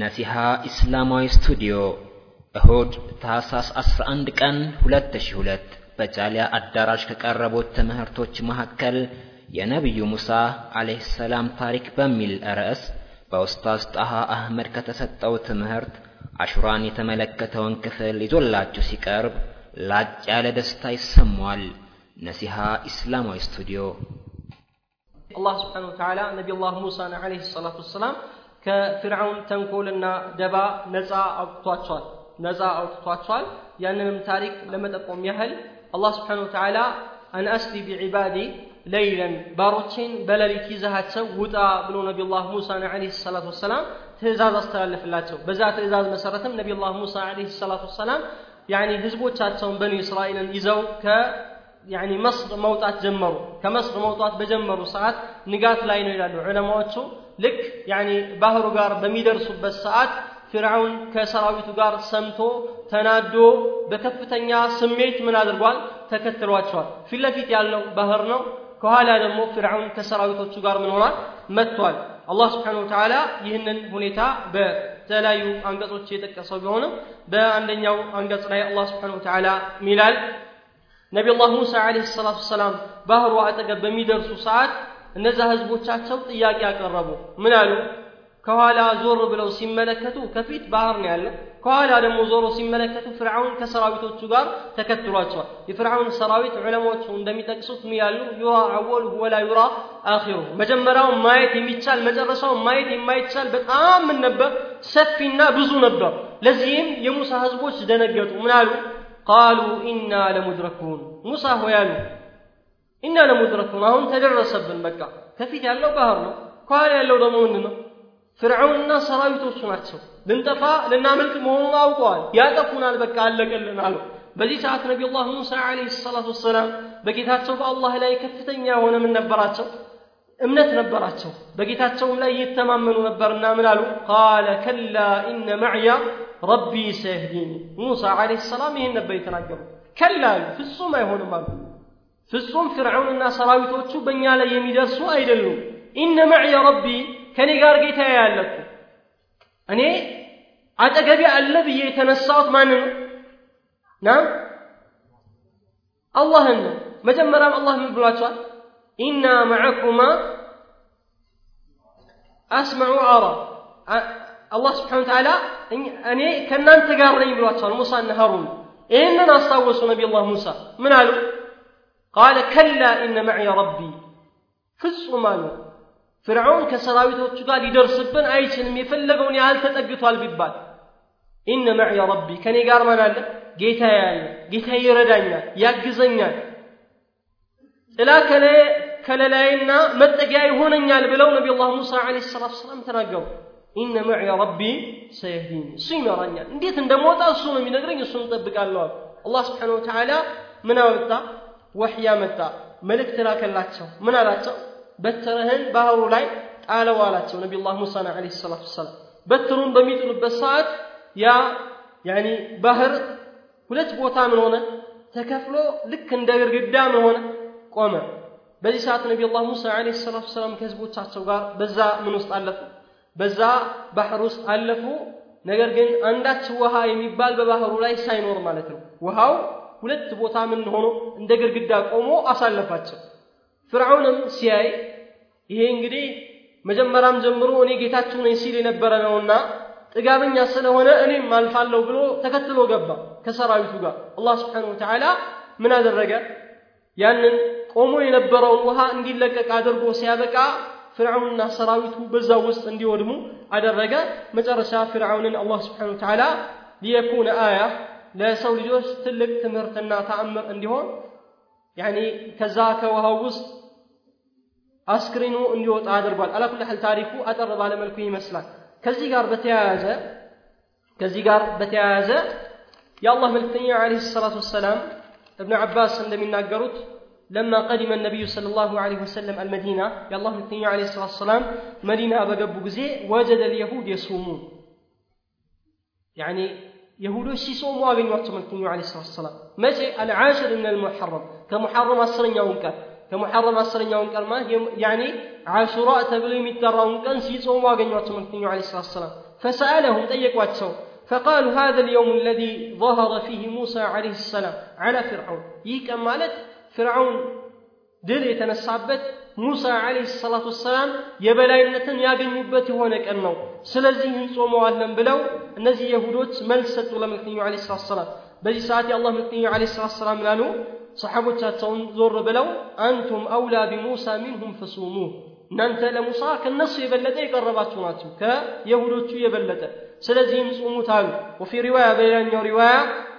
ነሲሃ ኢስላማዊ ስቱዲዮ እሁድ ታህሳስ 11 ቀን 2002 በጃሊያ አዳራሽ ከቀረቡት ትምህርቶች መካከል የነቢዩ ሙሳ አለይሂ ሰላም ታሪክ በሚል ርዕስ በኡስታዝ ጣሃ አህመድ ከተሰጠው ትምህርት አሹራን የተመለከተውን ክፍል ይዞላችሁ ሲቀርብ ላጭ ያለ ደስታ ይሰማዋል። ነሲሃ ኢስላማዊ ስቱዲዮ አላህ ስብሓነ ወተዓላ ነቢዩላህ ሙሳን አለይሂ ሰላቱ ወሰላም ከፍርዓውን ተንኮልና ደባ ነፃ አውጥቷቸዋል ነፃ አውጥቷቸዋል ያንንም ታሪክ ለመጠቆም ያህል አላህ ስብሓን ወተዓላ አንአስሪ ቢዒባዲ ለይለን ባሮቼን በሌሊት ይዘሃቸው ውጣ ብሎ ነቢዩላህ ሙሳን ዓለይሂ ሰላቱ ወሰላም ትእዛዝ አስተላለፍላቸው በዛ ትእዛዝ መሰረትም ነቢዩላህ ሙሳ ዓለይሂ ሰላቱ ወሰላም ያኒ ህዝቦቻቸውን በኒ እስራኤልን ይዘው يعني مصر موطات جمروا كمصر موطات بجمروا ساعات نقات لا ينو علماء لك يعني بحر قار بميدر صب الساعات فرعون كسراوي تقار سمتو تنادو بكفتن يا سميت من هذا الوال تكتر واتشوال في اللي فيت يالو بحرنا كهالا دمو فرعون كسراوي تقار من هنا متوال الله سبحانه وتعالى يهنن هنيتا ب تلايو أنقصو تشيتك صبيونه ب أندن يو أنقص الله سبحانه وتعالى ميلال ነቢ አላህ ሙሳ ዓለይሂ ሰላቱ ወሰላም ባህሩ አጠገብ በሚደርሱ ሰዓት እነዛ ህዝቦቻቸው ጥያቄ አቀረቡ። ምን አሉ? ከኋላ ዞር ብለው ሲመለከቱ ከፊት ባህር ነው ያለው። ከኋላ ደግሞ ዞሮ ሲመለከቱ ፍርዓውን ከሰራዊቶቹ ጋር ተከትሏቸዋል። የፍርዓውን ሰራዊት ዑለማዎቹ እንደሚጠቅሱት ምን ያሉ ዩራ አወሉ ወላ ዩራ አኺሩ፣ መጀመሪያውን ማየት የሚቻል መጨረሻውን ማየት የማይቻል በጣም ምን ነበር ሰፊና ብዙ ነበር። ለዚህም የሙሳ ህዝቦች ደነገጡ። ምን አሉ? ቃሉ ኢና ለሙድረኩን ሙሳ ሆይ አሉ ኢና ለሙድረኩን አሁን ተደረሰብን በቃ ከፊት ያለው ባህር ነው ከኋላ ያለው ደግሞ ምንድን ነው ፍርዓውንና ሰራዊቶቹ ናቸው ልንጠፋ ልናመልጥ መሆኑን አውቀዋል ያጠፉናል በቃ አለቀልን አሉ በዚህ ሰዓት ነቢዩላህ ሙሳ አለይሂ ሰላቱ ወሰላም በጌታቸው በአላህ ላይ ከፍተኛ የሆነ ምን ነበራቸው እምነት ነበራቸው። በጌታቸውም ላይ እየተማመኑ ነበርና ምን አሉ? ቃለ ከላ ኢነ ማዕያ ረቢ ሰህዲኒ። ሙሳ ዓለይሂ ሰላም ይህን ነበር የተናገሩ። ከላ አሉ፣ ፍጹም አይሆንም አሉ። ፍጹም ፍርዓውንና ሰራዊቶቹ በእኛ ላይ የሚደርሱ አይደሉም። ኢነ ማዕያ ረቢ፣ ከእኔ ጋር ጌታ ያለኩ እኔ አጠገቤ አለ ብዬ የተነሳሁት ማንን ነው? ና አላህን ነው። መጀመሪያም አላህ ምን ብሏቸዋል? إنا معكما أسمع وأرى አላህ ስብሓን ተዓላ እኔ ከእናንተ ጋር ነኝ ብሏቸዋል ሙሳና ሀሩን ይህንን አስታወሱ ነቢዩላህ ሙሳ ምን አሉ ቃለ ከላ ኢነ መዕየ ረቢ ፍጹም አሉ ፍርዖን ከሰራዊቶቹ ጋር ሊደርስብን አይችልም የፈለገውን ያህል ተጠግቷል ቢባል ኢነ መዕየ ረቢ ከእኔ ጋር ማን አለ ጌታ ያለ ጌታ ይረዳኛል ያግዘኛል ጥላ ከለላዬና መጠጊያ ይሆነኛል ብለው ነቢ ሙሳ ዓለይሂ ሰላቱ ሰላም ተናገሩ። ኢነ መዕየ ረቢ ሰየህዲን፣ እሱ ይመራኛል። እንዴት እንደመወጣ እሱ ነው የሚነግረኝ፣ እሱን እጠብቃለሁ አሉ። አላህ ስብሓነሁ ወተዓላ ምን አመጣ? ወህይ አመጣ፣ መልእክት ላከላቸው። ምን አላቸው? በትርህን ባህሩ ላይ ጣለው አላቸው። ነቢ ላህ ሙሳን ዓለይሂ ሰላቱ ሰላም በትሩን በሚጥሉበት ሰዓት ያ ያኒ ባህር ሁለት ቦታ ምን ሆነ? ተከፍሎ ልክ እንደ ግድግዳ ምን ሆነ? ቆመ። በዚህ ሰዓት ነቢ አላህ ሙሳ ዓለይሂ ሰላቱ ሰላም ከህዝቦቻቸው ጋር በዛ ምን ውስጥ አለፉ፣ በዛ ባህር ውስጥ አለፉ። ነገር ግን አንዳች ውሃ የሚባል በባህሩ ላይ ሳይኖር ማለት ነው። ውሃው ሁለት ቦታ ምን ሆኖ እንደ ግድግዳ ቆሞ አሳለፋቸው። ፍርዓውንም ሲያይ ይሄ እንግዲህ መጀመሪያም ጀምሮ እኔ ጌታችሁ ነኝ ሲል የነበረ ነውና ጥጋበኛ ስለሆነ እኔም አልፋለሁ ብሎ ተከትሎ ገባ ከሰራዊቱ ጋር። አላህ ስብሓነሁ ወተዓላ ምን አደረገ? ያንን ቆሞ የነበረውን ውሃ እንዲለቀቅ አድርጎ ሲያበቃ ፍርዓውንና ሰራዊቱ በዛ ውስጥ እንዲወድሙ አደረገ መጨረሻ ፍርዓውንን አላህ ስብሓን ወተዓላ ሊየኩነ አያ ለሰው ልጆች ትልቅ ትምህርትና ተአምር እንዲሆን ያኒ ከዛ ከውሃው ውስጥ አስክሬኑ እንዲወጣ አድርጓል አላኩል ያህል ታሪኩ አጠር ባለመልኩ ይመስላል ከዚህ ጋር በተያያዘ ከዚህ ጋር በተያያዘ የአላህ መልክተኛ አለህ ሰላቱ ወሰላም እብን ዓባስ እንደሚናገሩት لما قدم النبي صلى الله عليه وسلم المدينة يالله النبي عليه الصلاة والسلام مدينة أبا بقزي وجد اليهود يصومون يعني يهود السيسوم وابن وقت من النبي عليه الصلاة والسلام متى العاشر من المحرم كمحرم أصر يوم كان كمحرم أصر يوم كان يعني عاشوراء تبلي مترون كان سيسوم وابن وقت النبي عليه الصلاة والسلام فسألهم تيك طيب واتسو فقالوا هذا اليوم الذي ظهر فيه موسى عليه السلام على فرعون يكملت ፍርዓውን ድል የተነሳበት ሙሳ ዓለይሂ ሰላቱ ወሰላም የበላይነትን ያገኙበት የሆነ ቀን ነው። ስለዚህ እንጾመዋለን ብለው እነዚህ የሁዶች መልስ ሰጡ ለመልክተኛው ዓለይሂ ሰላቱ ወሰላም። በዚህ ሰዓት የአላህ መልክተኛው ዓለይሂ ሰላቱ ወሰላም ላሉ ሰሓቦቻቸውን ዞር ብለው አንቱም አውላ ቢሙሳ ሚንሁም ፈሱሙ፣ እናንተ ለሙሳ ከነሱ የበለጠ የቀረባችሁ ናቸው፣ ከየሁዶቹ የበለጠ ስለዚህም ጾሙት አሉ። ወፊ ሪዋያ በሌላኛው ሪዋያ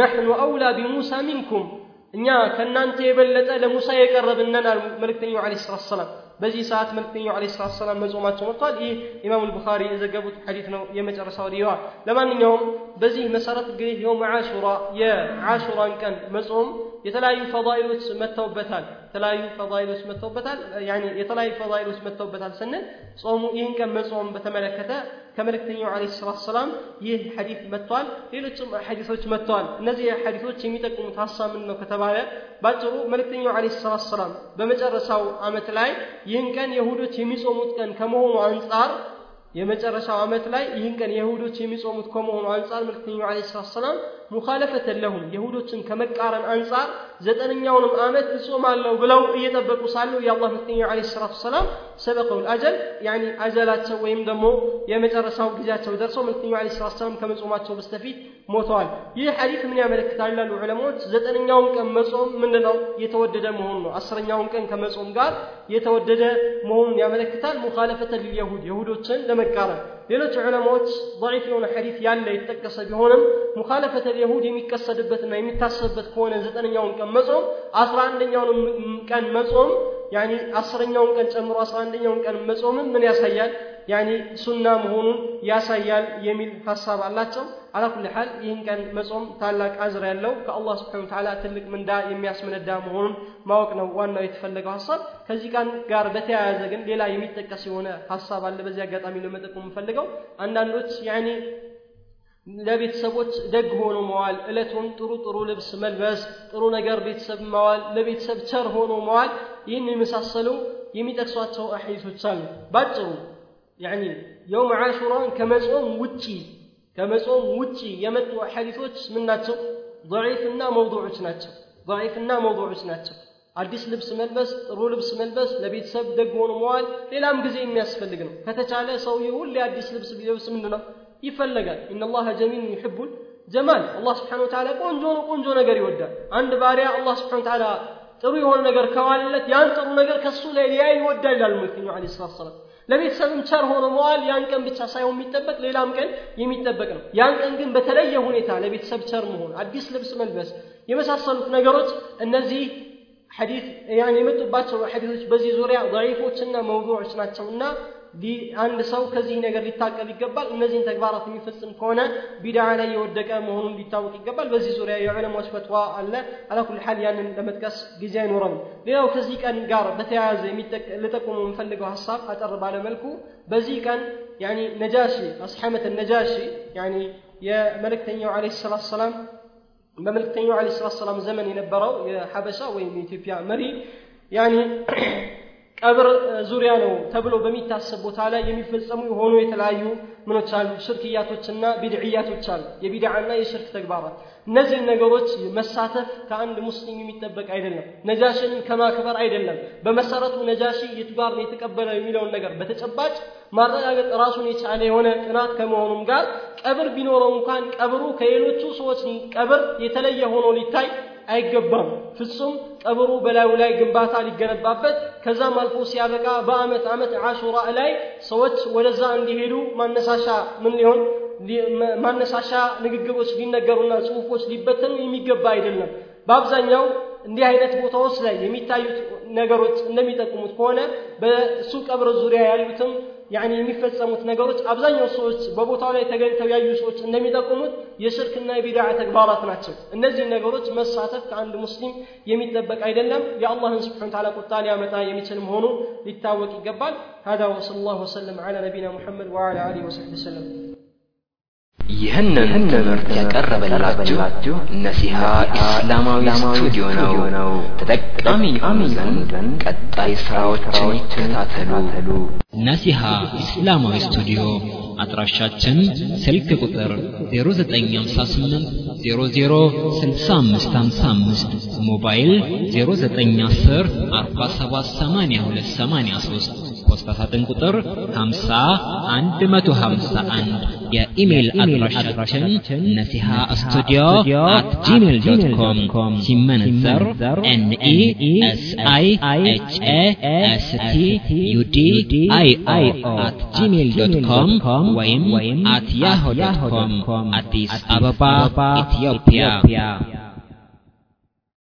ነሕኑ አውላ ቢሙሳ ሚንኩም እኛ ከእናንተ የበለጠ ለሙሳ የቀረብነናል መልእክተኛው ለ ስላት ሰላም በዚህ ሰዓት መልእክተኛው ለ ስላት ሰላም መጾማቸው መጥቷል ይህ ኢማሙ ልቡኻሪ የዘገቡት ሐዲት ነው የመጨረሻው ሪዋል ለማንኛውም በዚህ መሰረት እንግዲህ የውም ዓሹራ የዓሹራን ቀን መጾም የተለያዩ ፈዳኢሎች መጥተውበታል تلاي فضائل وسمت توبتال يعني يتلاي فضائل وسمت توبتال سنة صوموا إيهن كان مصوم بتملكته كملك تنيو عليه الصلاة والسلام يه حديث متوال هي لو تسمى حديث لو تمتوال نزي حديث لو تسميتك ومتحصى منه كتبالة باترو ملك تنيو عليه الصلاة والسلام بمجرسه عمت لاي يهن كان يهودو تيمي صوموت كان كمهم وانصار የመጨረሻው ዓመት ላይ ይህን ቀን የሁዶች የሚጾሙት ከመሆኑ አንጻር መልክተኛው አለ ስላት ሰላም مخالفة لهم يهودون كما كارا أنصار زدنا يوم آمد بصوم الله بلو يتبقى صالو يا الله مثني عليه الصلاة والسلام سبقوا الأجل يعني أجلات سوى يمدمو يمتر سوى كذات سوى درسو مثني عليه الصلاة والسلام كما صومات سوى بستفيد موتوال يه من يعمل كتار الله العلمات زدنا يوم كان مصوم من لو يتودد مهنو أسر يوم كان كما صوم قال يتودد مهن يعمل كتار مخالفة لليهود يهودون لما ሌሎች ዑለማዎች ضعيፍ የሆነ ሐዲስ ያለ የተጠቀሰ ቢሆንም ሙኻለፈተል የሁድ የሚቀሰድበትና የሚታሰብበት ከሆነ ዘጠነኛውን ቀን መጾም አስራ አንደኛውን ቀን መጾም ያኒ አስረኛውን ቀን ጨምሮ አስራ አንደኛውን ቀን መጾምም ምን ያሳያል ያኒ ሱና መሆኑን ያሳያል የሚል ሀሳብ አላቸው። አላኩል ሐል ይህን ቀን መጾም ታላቅ አዝር ያለው ከአላህ ስብሐነ ወተዓላ ትልቅ ምንዳ የሚያስመነዳ መሆኑን ማወቅ ነው ዋናው የተፈለገው ሀሳብ። ከዚህ ቀን ጋር በተያያዘ ግን ሌላ የሚጠቀስ የሆነ ሀሳብ አለ። በዚህ አጋጣሚ ለመጠቆም የምፈልገው አንዳንዶች ያኔ ለቤተሰቦች ደግ ሆኖ መዋል፣ እለቱን ጥሩ ጥሩ ልብስ መልበስ፣ ጥሩ ነገር ቤተሰብ መዋል፣ ለቤተሰብ ቸር ሆኖ መዋል፣ ይህን የመሳሰሉ የሚጠቅሷቸው አሐዲሶች አሉ። ባጭሩ يعني يوم عاشوራን ከመጾም ውጪ ከመጾም ውጪ የመጡ ሐዲሶች ምን ናቸው? ضعيفና መውዱዖች ናቸው። ضعيفና መውዱዖች ናቸው። አዲስ ልብስ መልበስ፣ ጥሩ ልብስ መልበስ፣ ለቤተሰብ ደግ ሆኖ መዋል ሌላም ጊዜ የሚያስፈልግ ነው። ከተቻለ ሰውየው ሁሌ አዲስ ልብስ ቢለብስ ምንድን ነው ይፈለጋል። ኢነላሀ ጀሚሉን ዩሒቡል ጀማል አላህ ስብሓነ ወተዓላ ቆንጆ ነው፣ ቆንጆ ነገር ይወዳል። አንድ ባሪያ አላህ ስብሓነ ወተዓላ ጥሩ የሆነ ነገር ከዋለለት ያን ጥሩ ነገር ከእሱ ላይ ሊያይ ይወዳል ይላል መልክተኛው ዓለይሂ ሰላቱ ወሰላም። ለቤተሰብም ቸር ሆኖ መዋል ያን ቀን ብቻ ሳይሆን የሚጠበቅ ሌላም ቀን የሚጠበቅ ነው። ያን ቀን ግን በተለየ ሁኔታ ለቤተሰብ ቸር መሆን፣ አዲስ ልብስ መልበስ የመሳሰሉት ነገሮች እነዚህ ሐዲስ ያን የመጡባቸው ሐዲሶች በዚህ ዙሪያ ضعيفዎችና መውዱዖች ናቸውና አንድ ሰው ከዚህ ነገር ሊታቀብ ይገባል። እነዚህን ተግባራት የሚፈጽም ከሆነ ቢድዓ ላይ የወደቀ መሆኑን ሊታወቅ ይገባል። በዚህ ዙሪያ የዑለማዎች ፈትዋ አለ። አላኩል ሐል ያንን ለመጥቀስ ጊዜ አይኖረም። ሌላው ከዚህ ቀን ጋር በተያያዘ ልጠቁሙ የምፈልገው ሀሳብ አጠር ባለመልኩ በዚህ ቀን ያኒ ነጃሺ አስሐመተ ነጃሺ ያኒ የመልእክተኛው ዓለይሂ ሰላቱ ሰላም በመልእክተኛው ዓለይሂ ሰላቱ ሰላም ዘመን የነበረው የሐበሻ ወይም የኢትዮጵያ መሪ ያኒ ቀብር ዙሪያ ነው ተብሎ በሚታሰብ ቦታ ላይ የሚፈጸሙ የሆኑ የተለያዩ ምኖች አሉ፣ ሽርክያቶችና ቢድዕያቶች አሉ። የቢድዓና የሽርክ ተግባራት እነዚህን ነገሮች መሳተፍ ከአንድ ሙስሊም የሚጠበቅ አይደለም። ነጃሽን ከማክበር አይደለም። በመሰረቱ ነጃሺ የቱ ጋር የተቀበለው የሚለውን ነገር በተጨባጭ ማረጋገጥ ራሱን የቻለ የሆነ ጥናት ከመሆኑም ጋር ቀብር ቢኖረው እንኳን ቀብሩ ከሌሎቹ ሰዎች ቀብር የተለየ ሆኖ ሊታይ አይገባም። ፍጹም ቀብሩ በላዩ ላይ ግንባታ ሊገነባበት ከዛም አልፎ ሲያበቃ በአመት አመት አሹራ ላይ ሰዎች ወደዛ እንዲሄዱ ማነሳሻ ምን ሊሆን ማነሳሻ ንግግሮች ሊነገሩና ጽሁፎች ሊበተኑ የሚገባ አይደለም። በአብዛኛው እንዲህ አይነት ቦታዎች ላይ የሚታዩት ነገሮች እንደሚጠቁሙት ከሆነ በእሱ ቀብር ዙሪያ ያሉትም ያኒ የሚፈጸሙት ነገሮች አብዛኛው ሰዎች በቦታው ላይ ተገኝተው ያዩ ሰዎች እንደሚጠቁሙት የሽርክና የቢድዓ ተግባራት ናቸው። እነዚህ ነገሮች መሳተፍ ከአንድ ሙስሊም የሚጠበቅ አይደለም። የአላህን ስብሐነ ወተዓላ ቁጣ ሊያመጣ የሚችል መሆኑ ሊታወቅ ይገባል። هذا وصلى الله وسلم على نبينا محمد وعلى آله وصحبه وسلم ይህንን ትምህርት ያቀረበላችሁ ነሲሃ ኢስላማዊ ስቱዲዮ ነው። ተጠቃሚ ዘንድ ቀጣይ ስራዎችን ይከታተሉ። ነሲሃ ኢስላማዊ ስቱዲዮ አድራሻችን ስልክ ቁጥር 0958 ሞባይል 0910 478283 Pustaka tengkuter, hamsa, antematu hamsa, and, ya email akhirat, dan nasiha studio, at jimin.com, simen, n, e, s, i, h, a, e s, t, u, d, i, i, o, at jimin.com, waim, waim, at yahoyah.com, at is ababa, it yahoyah.